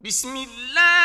بسم الله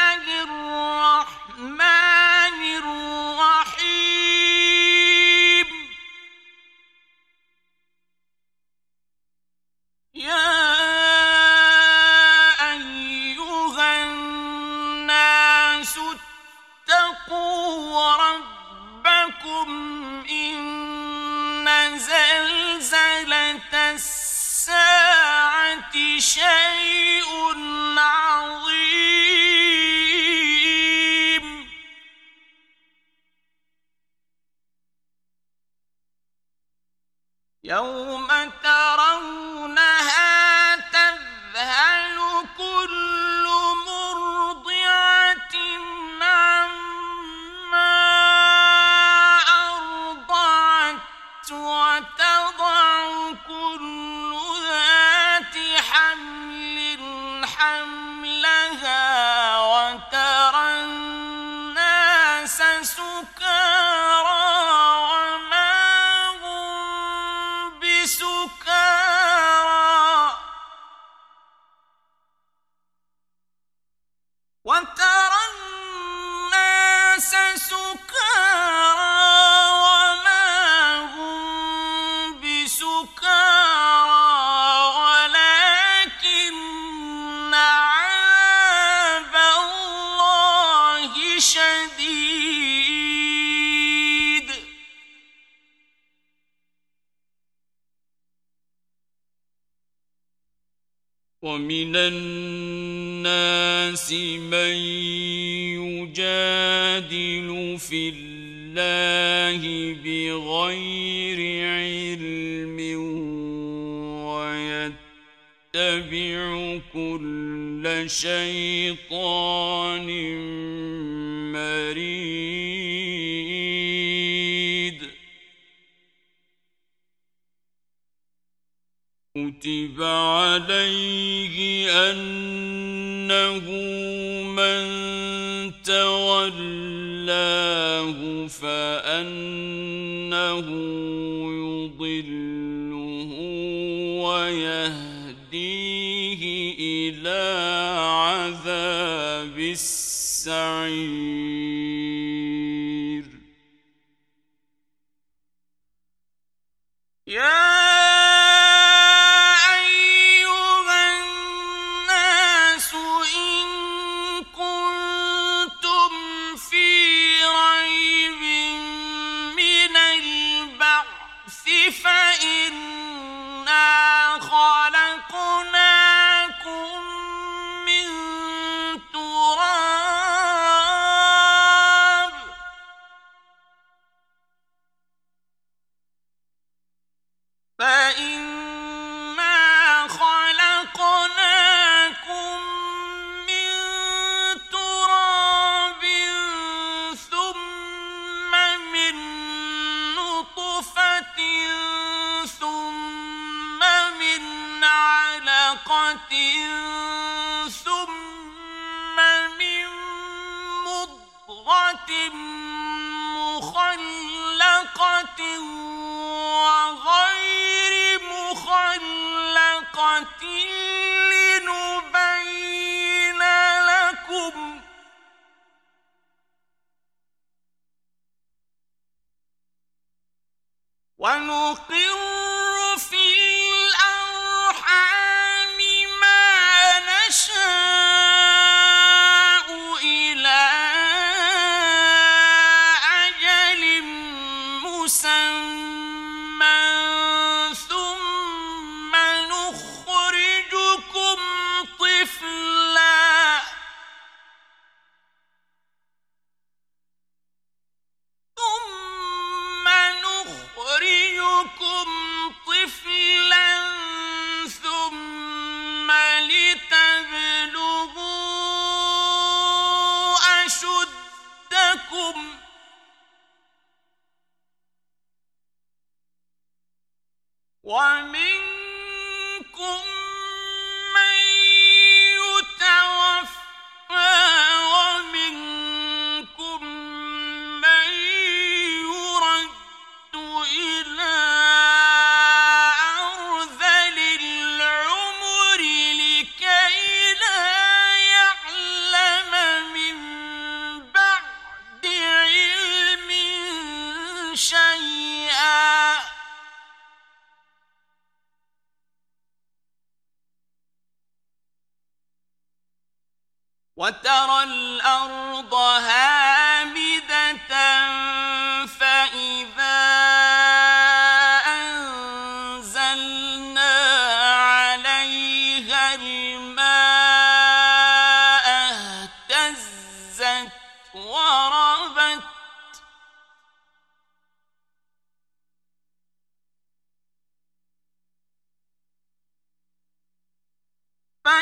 في الله بغير علم ويتبع كل شيطان مريد. كتب عليه أنه من تولى هداه فأنه يضله ويهديه إلى عذاب السعير يا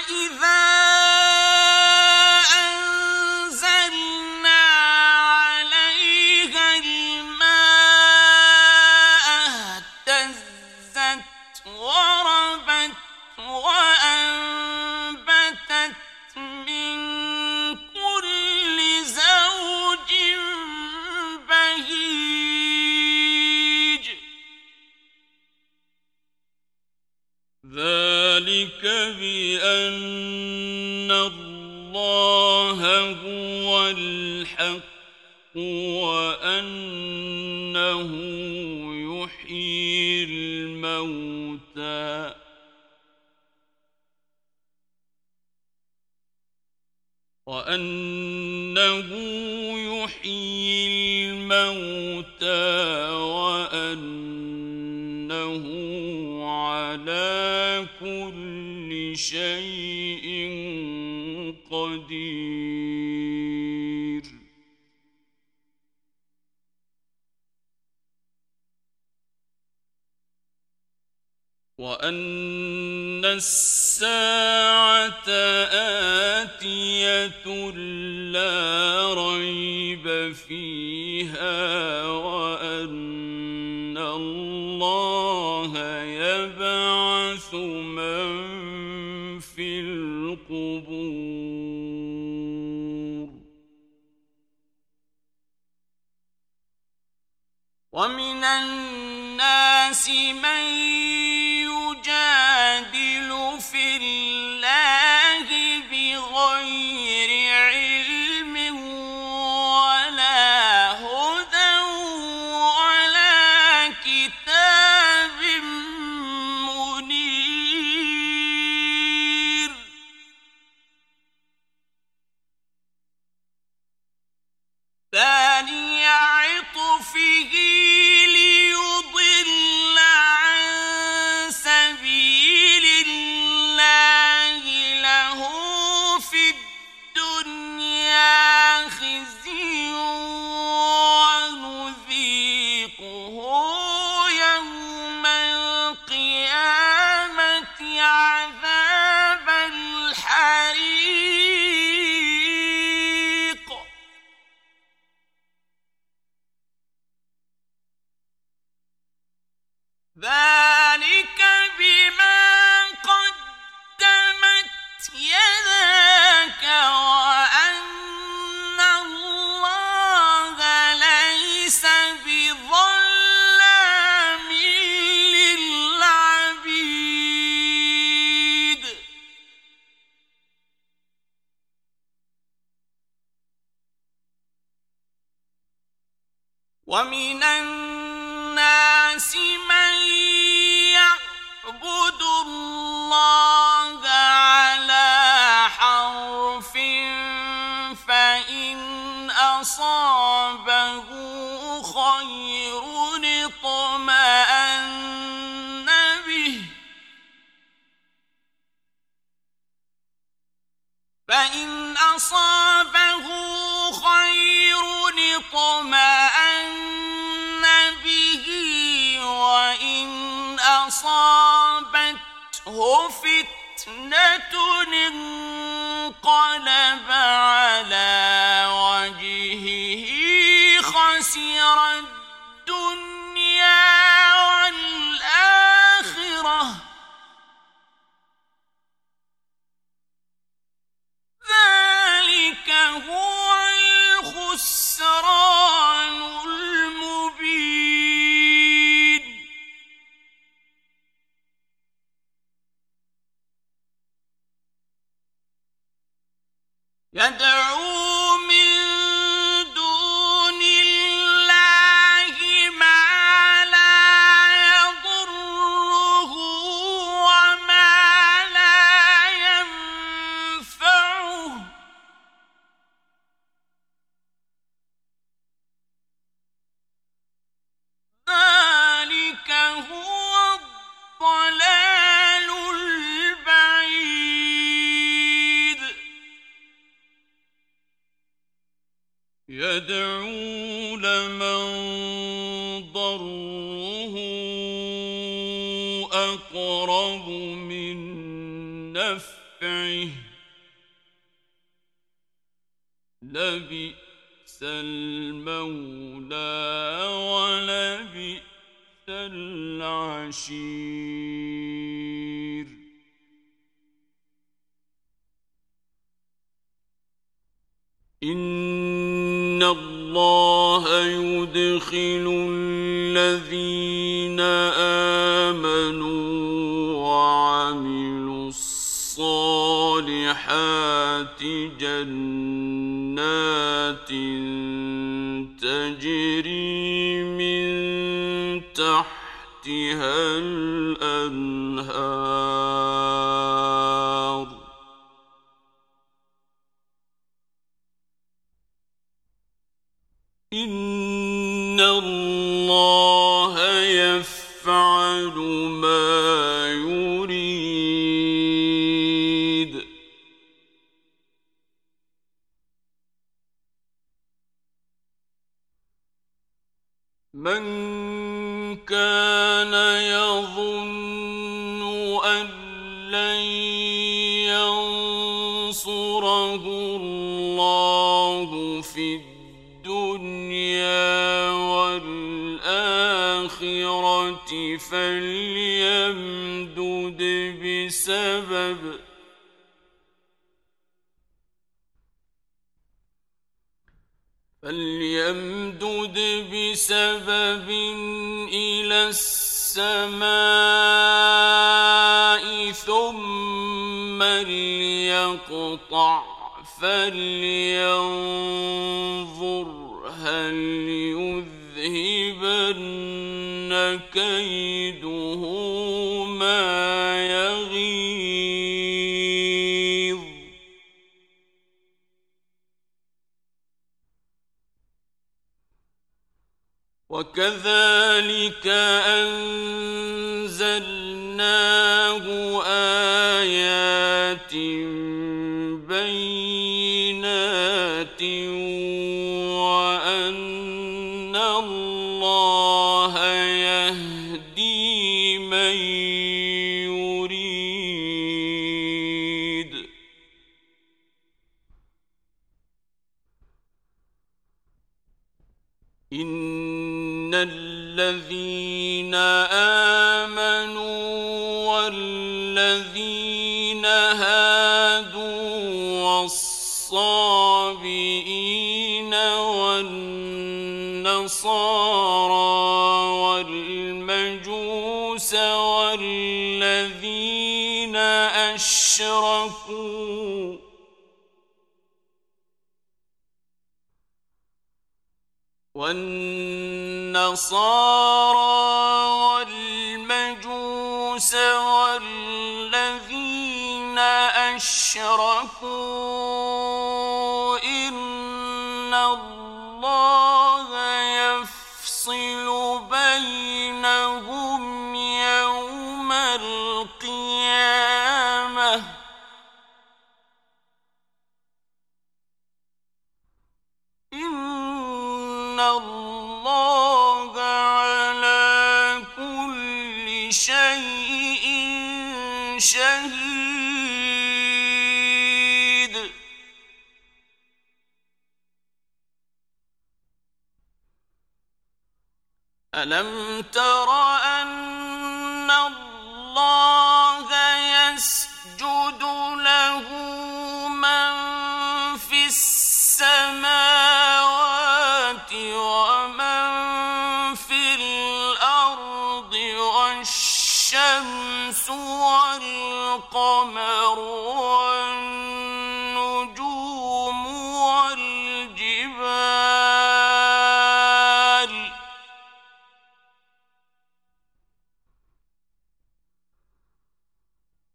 فإذا الناس من أصابته فتنة انقلب على وجهه خسر إن الله يدخل الذين آمنوا وعملوا الصالحات جنات تجري من تحتها الأنهار فليمدد بسبب فليمدد بسبب إلى السماء ثم ليقطع فلينظر هل يذهبن كيده ما يغيظ. وكذلك أنزلناه آيات بينات أشركوا والنصارى والمجوس والذين أشركوا ألم تر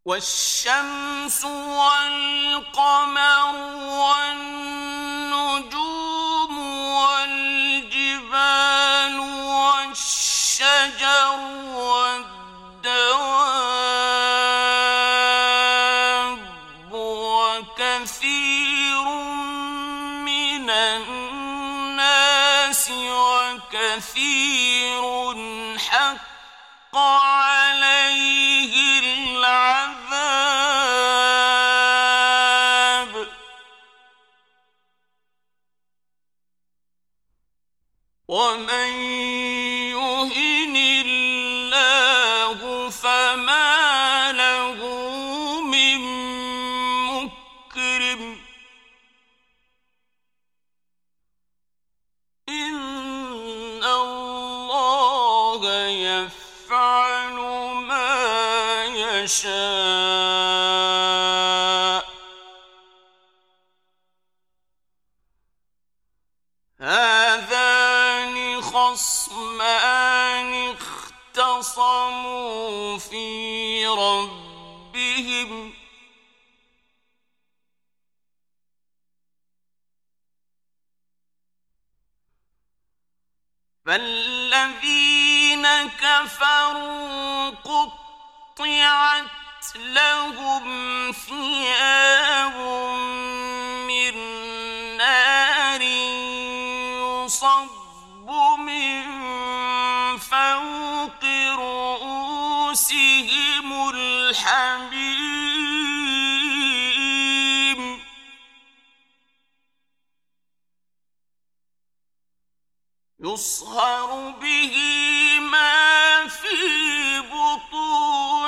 والشمس والقمر والنجوم والجبال والشجر والدواب وكثير من الناس وكثير حق ومن في ربهم. فالذين كفروا قطعت لهم ثياب من نار يصب من رؤوسهم الحميم. يصهر به ما في بطون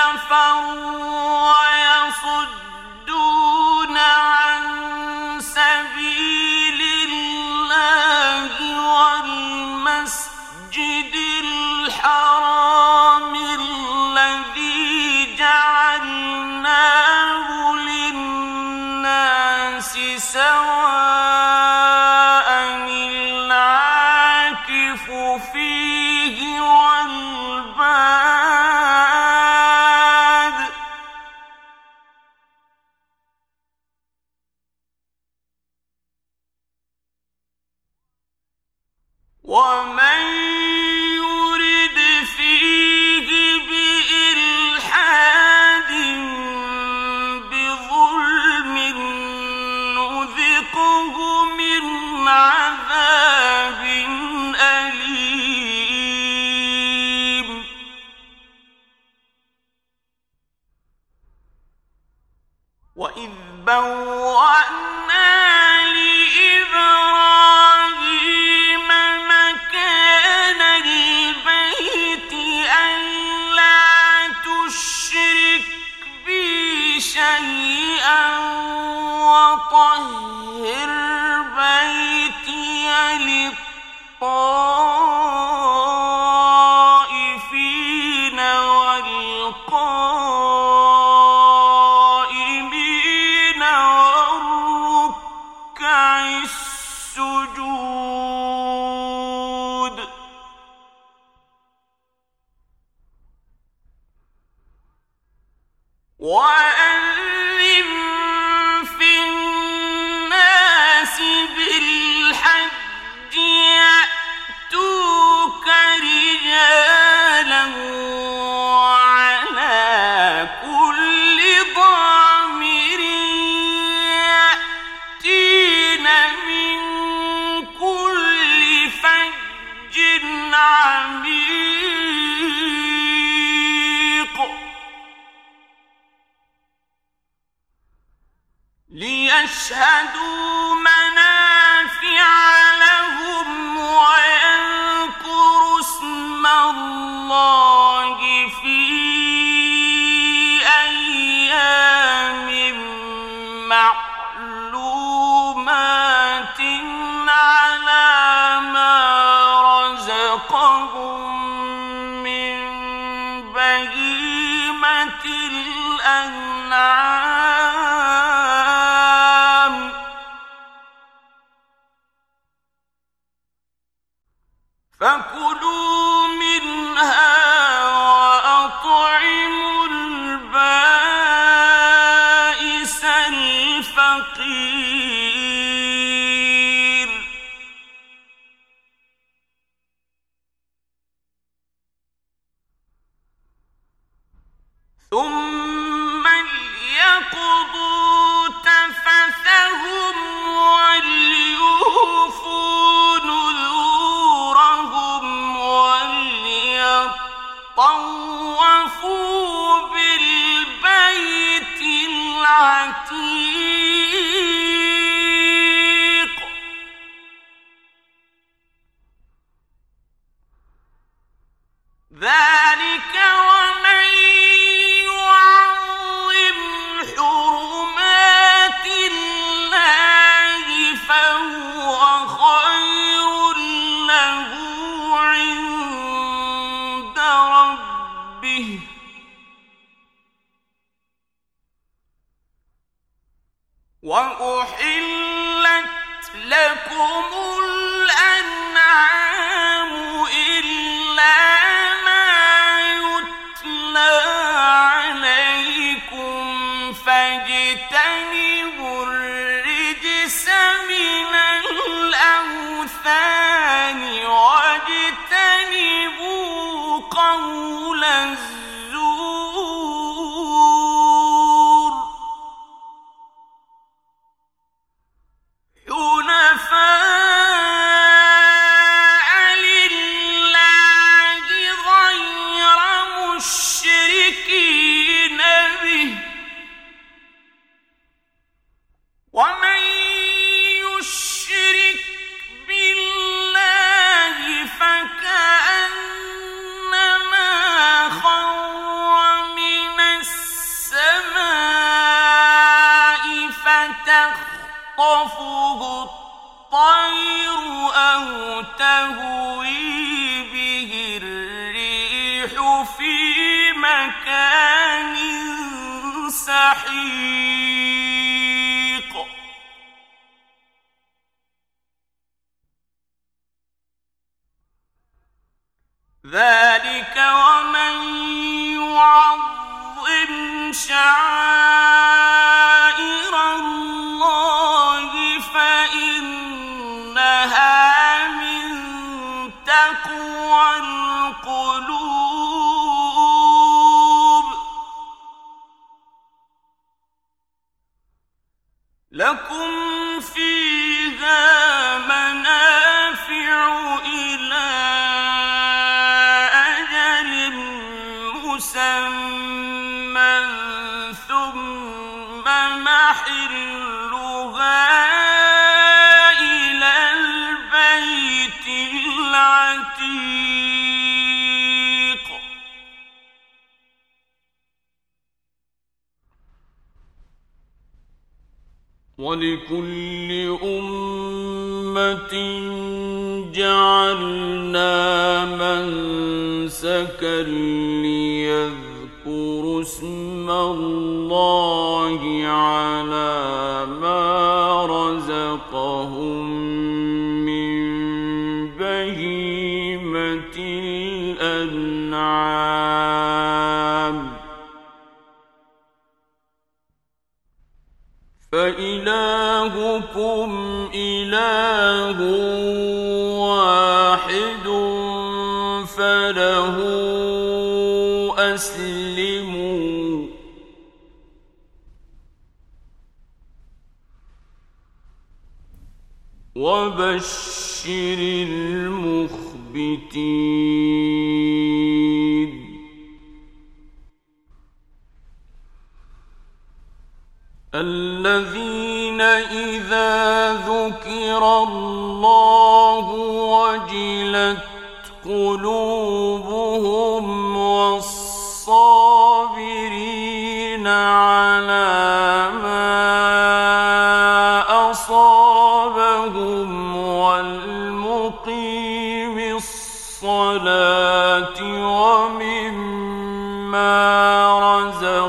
كفروا ويصدون ليشهدوا ثم ولكل أمة جعلنا منسكا ليذكروا اسم الله على ما رزقهم من بهيمة الأنعام. فإلهكم إله وبشر المخبتين. الذين إذا ذكر الله وجلت قلوبهم والصابرين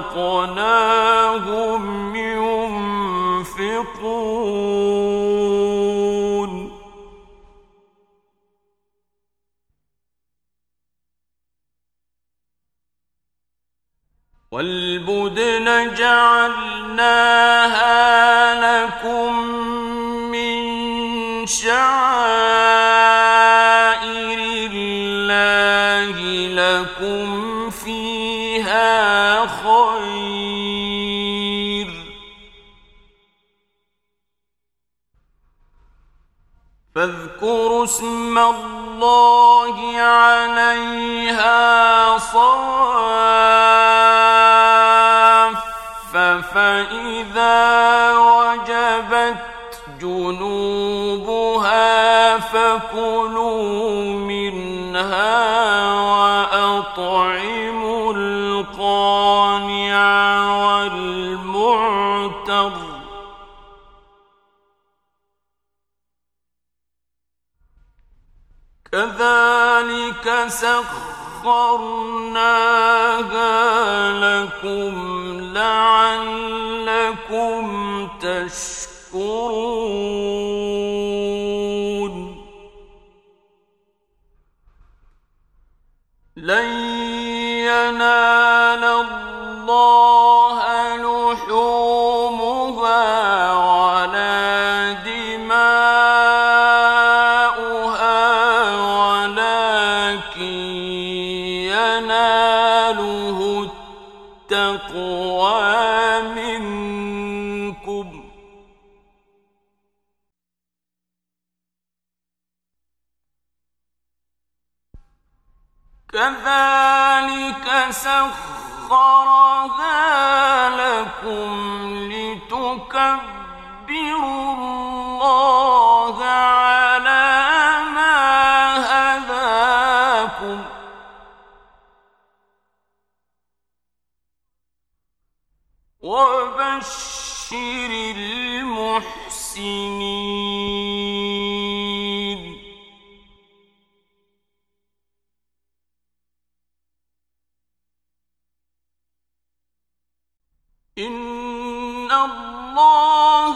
رزقناهم ينفقون. والبدن جعلناها اسم الله عليها صواف فإذا وجبت جنوبها فكلوا منها وأطعموا كذلك سخرناها لكم لعلكم تشكرون. لن ينال الله كذلك سخرها لكم لتكبروا الله على ما هداكم. وبشر المحسنين. إن الله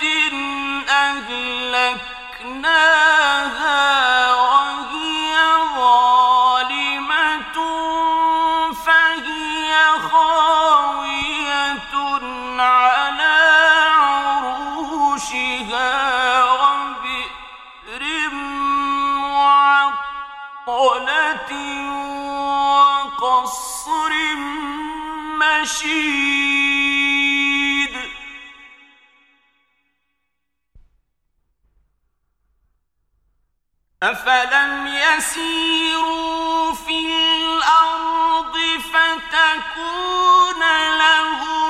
قرية أفلم يسيروا في الأرض فتكون لهم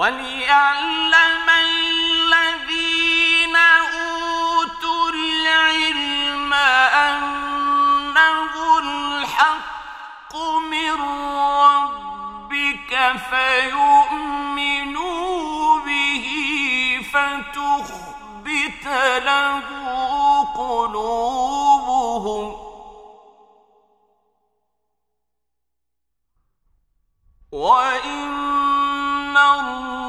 وليعلم الذين أوتوا العلم أنه الحق من ربك فيؤمنوا به له قلوبهم وإن الله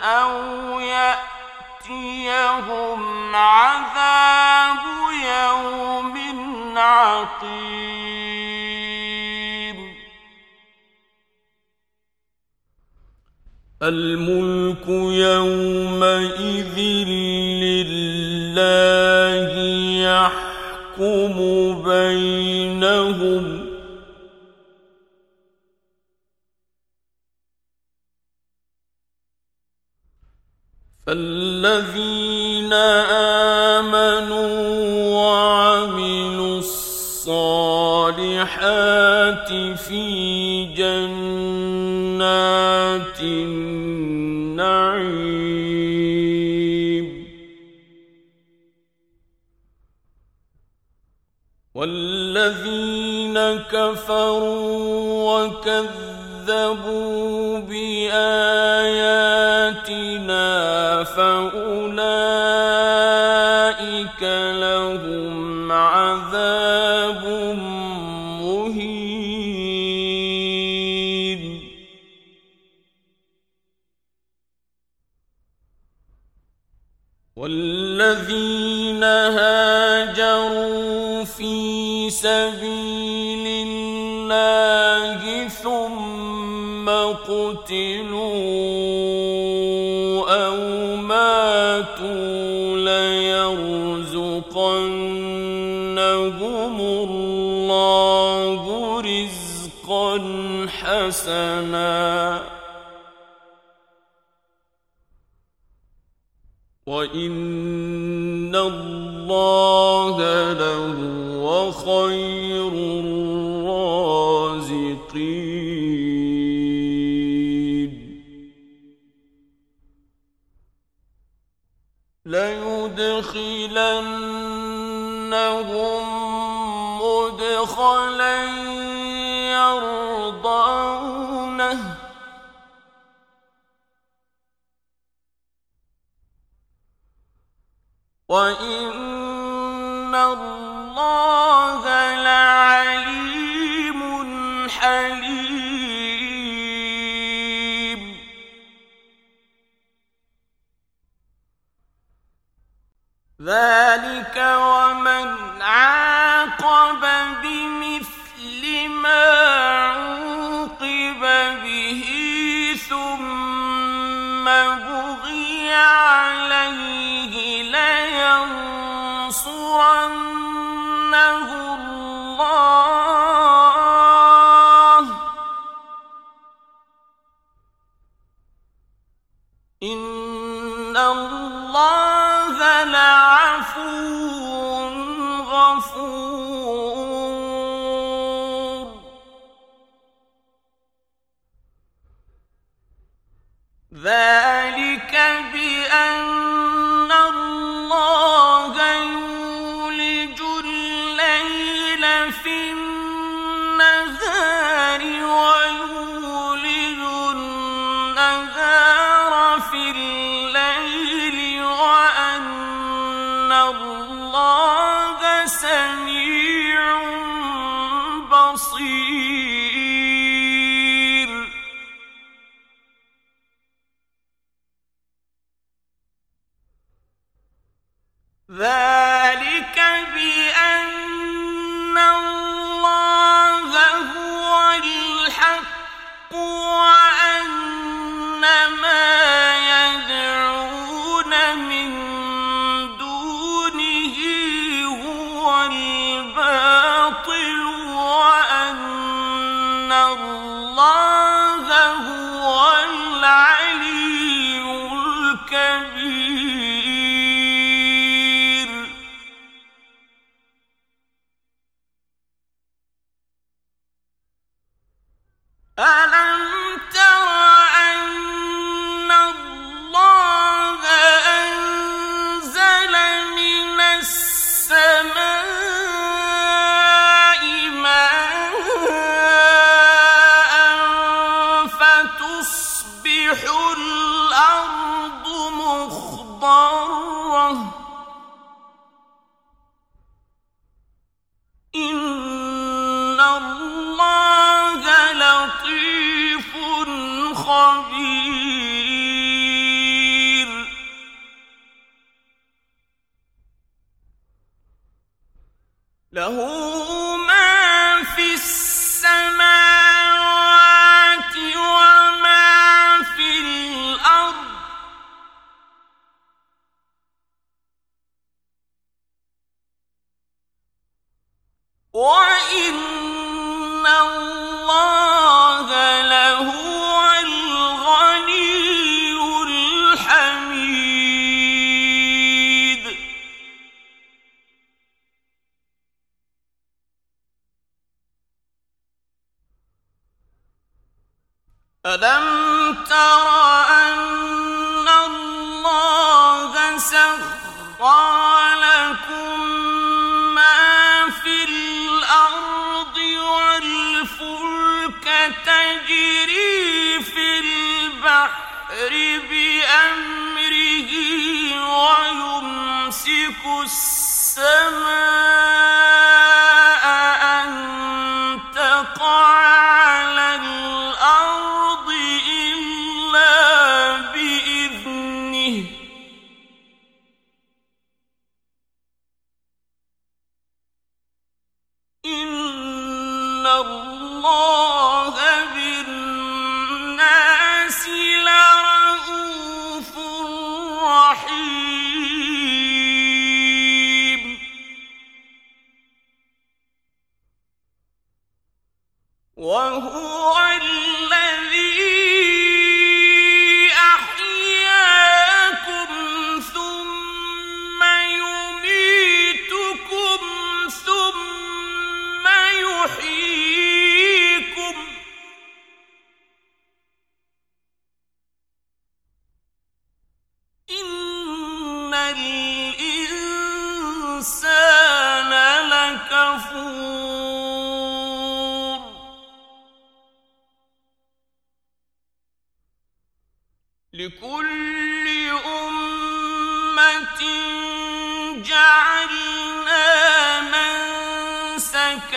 أو يأتيهم عذاب يوم الملك يومئذ لله يحكم بينهم فالذين آمنوا وعملوا الصالحات في جنات النعيم. والذين كفروا وكذبوا بآياتنا سبيل الله ثم قتلوا أو ماتوا ليرزقنهم الله رزقا حسنا. وإن ليدخلنهم مدخلا يرضونه. وإن الله لعليم ذلك ومن عاقب بمثل ما عوقب به ثم بغي عليه لينصرنه ذلك ألم تر أن الله سخر لكم ما في الأرض والفلك تجري في البحر بأمره ويمسك السماء وهو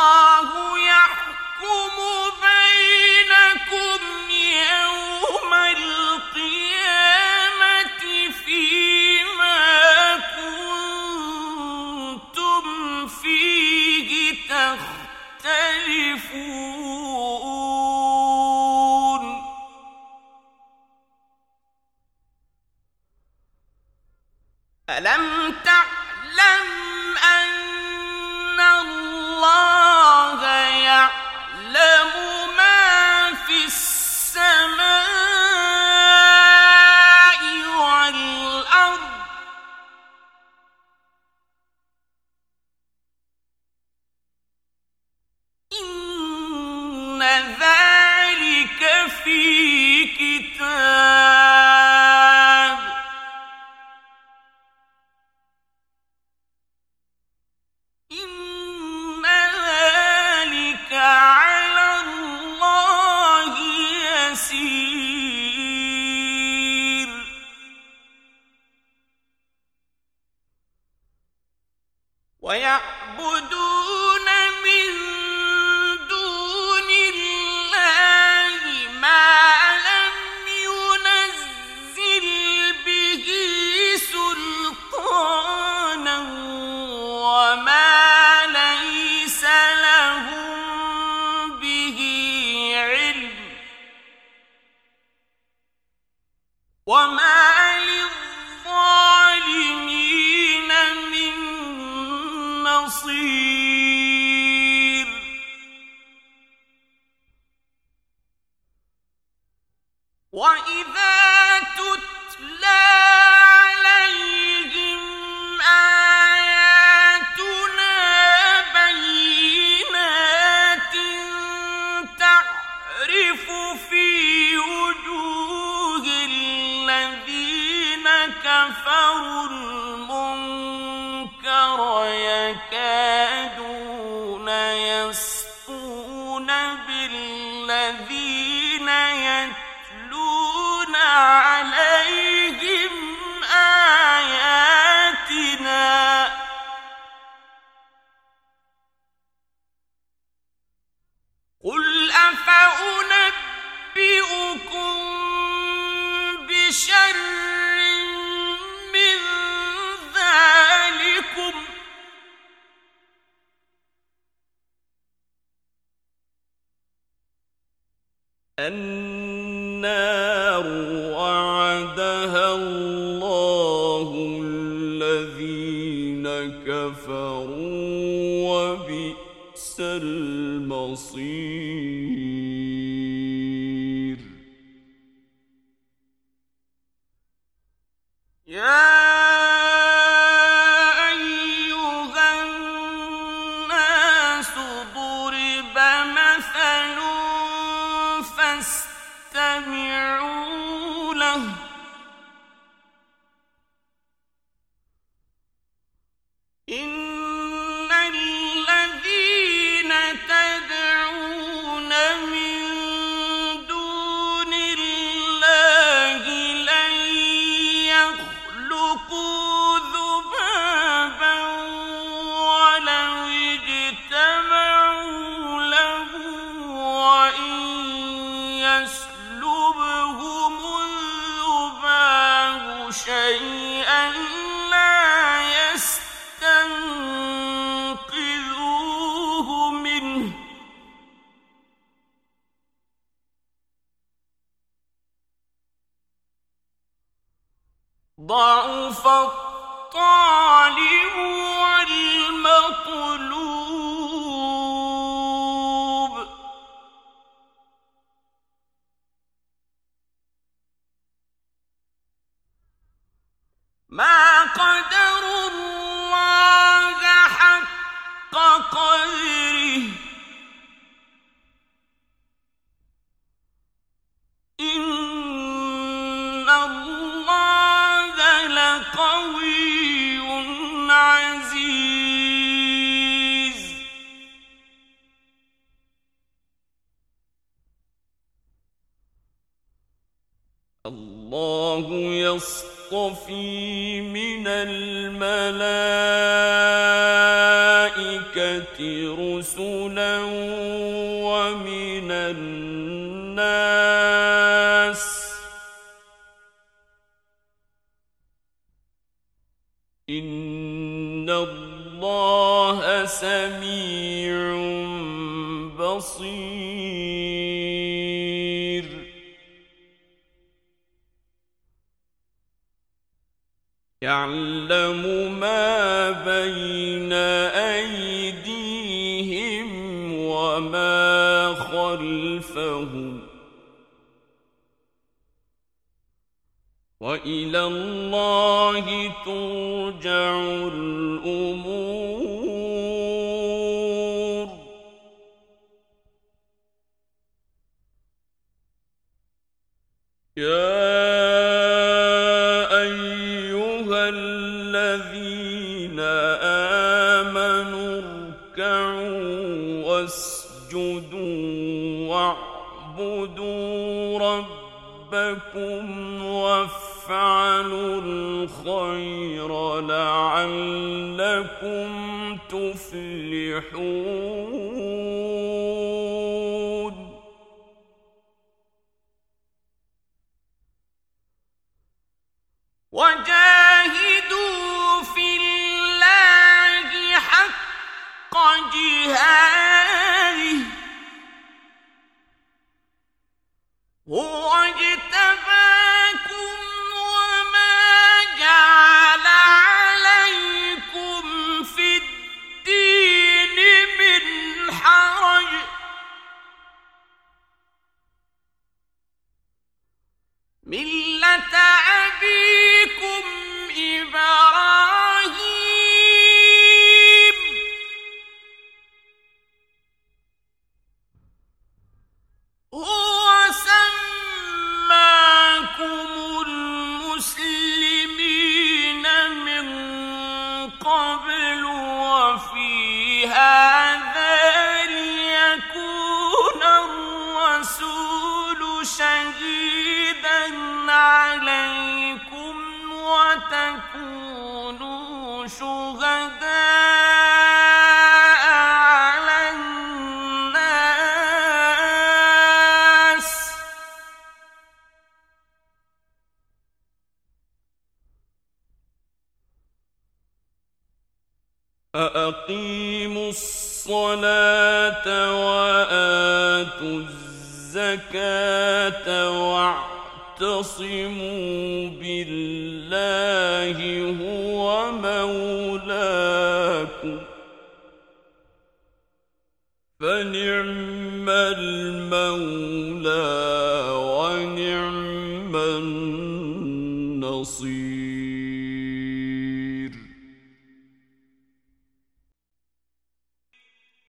الله النار وعدها الله الذين كفروا وبئس المصير. الله يصطفي من الملائكة رسلا ومن الناس إن الله سميع بصير يعلم ما بين أيديهم وما خلفهم وإلى الله ترجع الأمور لكم وافعلوا الخير لعلكم تفلحون. وجاهدوا في الله حق جهاد.